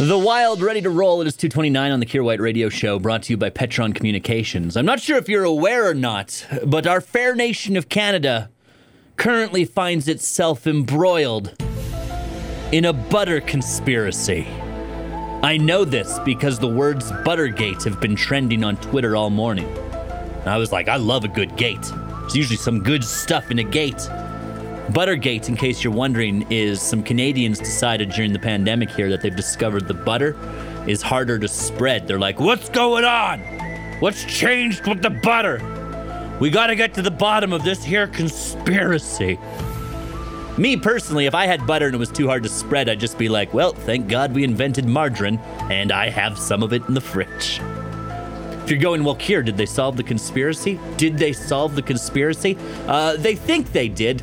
The Wild ready to roll. It is 229 on the Kier White Radio Show, brought to you by Petron Communications. I'm not sure if you're aware or not, but our fair nation of Canada currently finds itself embroiled in a butter conspiracy. I know this because the words Buttergate have been trending on Twitter all morning. I was like, I love a good gate. There's usually some good stuff in a gate. Buttergate, in case you're wondering, is some Canadians decided during the pandemic here that they've discovered the butter is harder to spread. They're like, what's going on? What's changed with the butter? We gotta get to the bottom of this here conspiracy. Me personally, if I had butter and it was too hard to spread, I'd just be like, well, thank God we invented margarine, and I have some of it in the fridge. If you're going, well, Kier, did they solve the conspiracy? Did they solve the conspiracy? Uh, they think they did.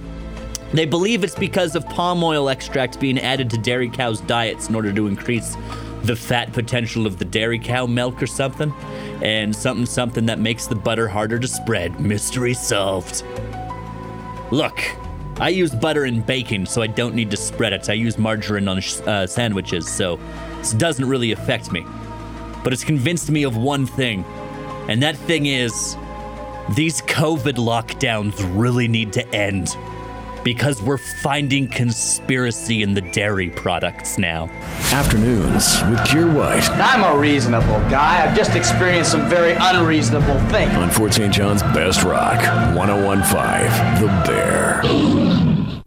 They believe it's because of palm oil extract being added to dairy cows' diets in order to increase the fat potential of the dairy cow milk or something. And something, something that makes the butter harder to spread. Mystery solved. Look, I use butter in baking, so I don't need to spread it. I use margarine on uh, sandwiches, so this doesn't really affect me. But it's convinced me of one thing, and that thing is these COVID lockdowns really need to end because we're finding conspiracy in the dairy products now. Afternoons with Kier White I'm a reasonable guy. I've just experienced some very unreasonable things. on Fort St. John's Best Rock 1015 The Bear.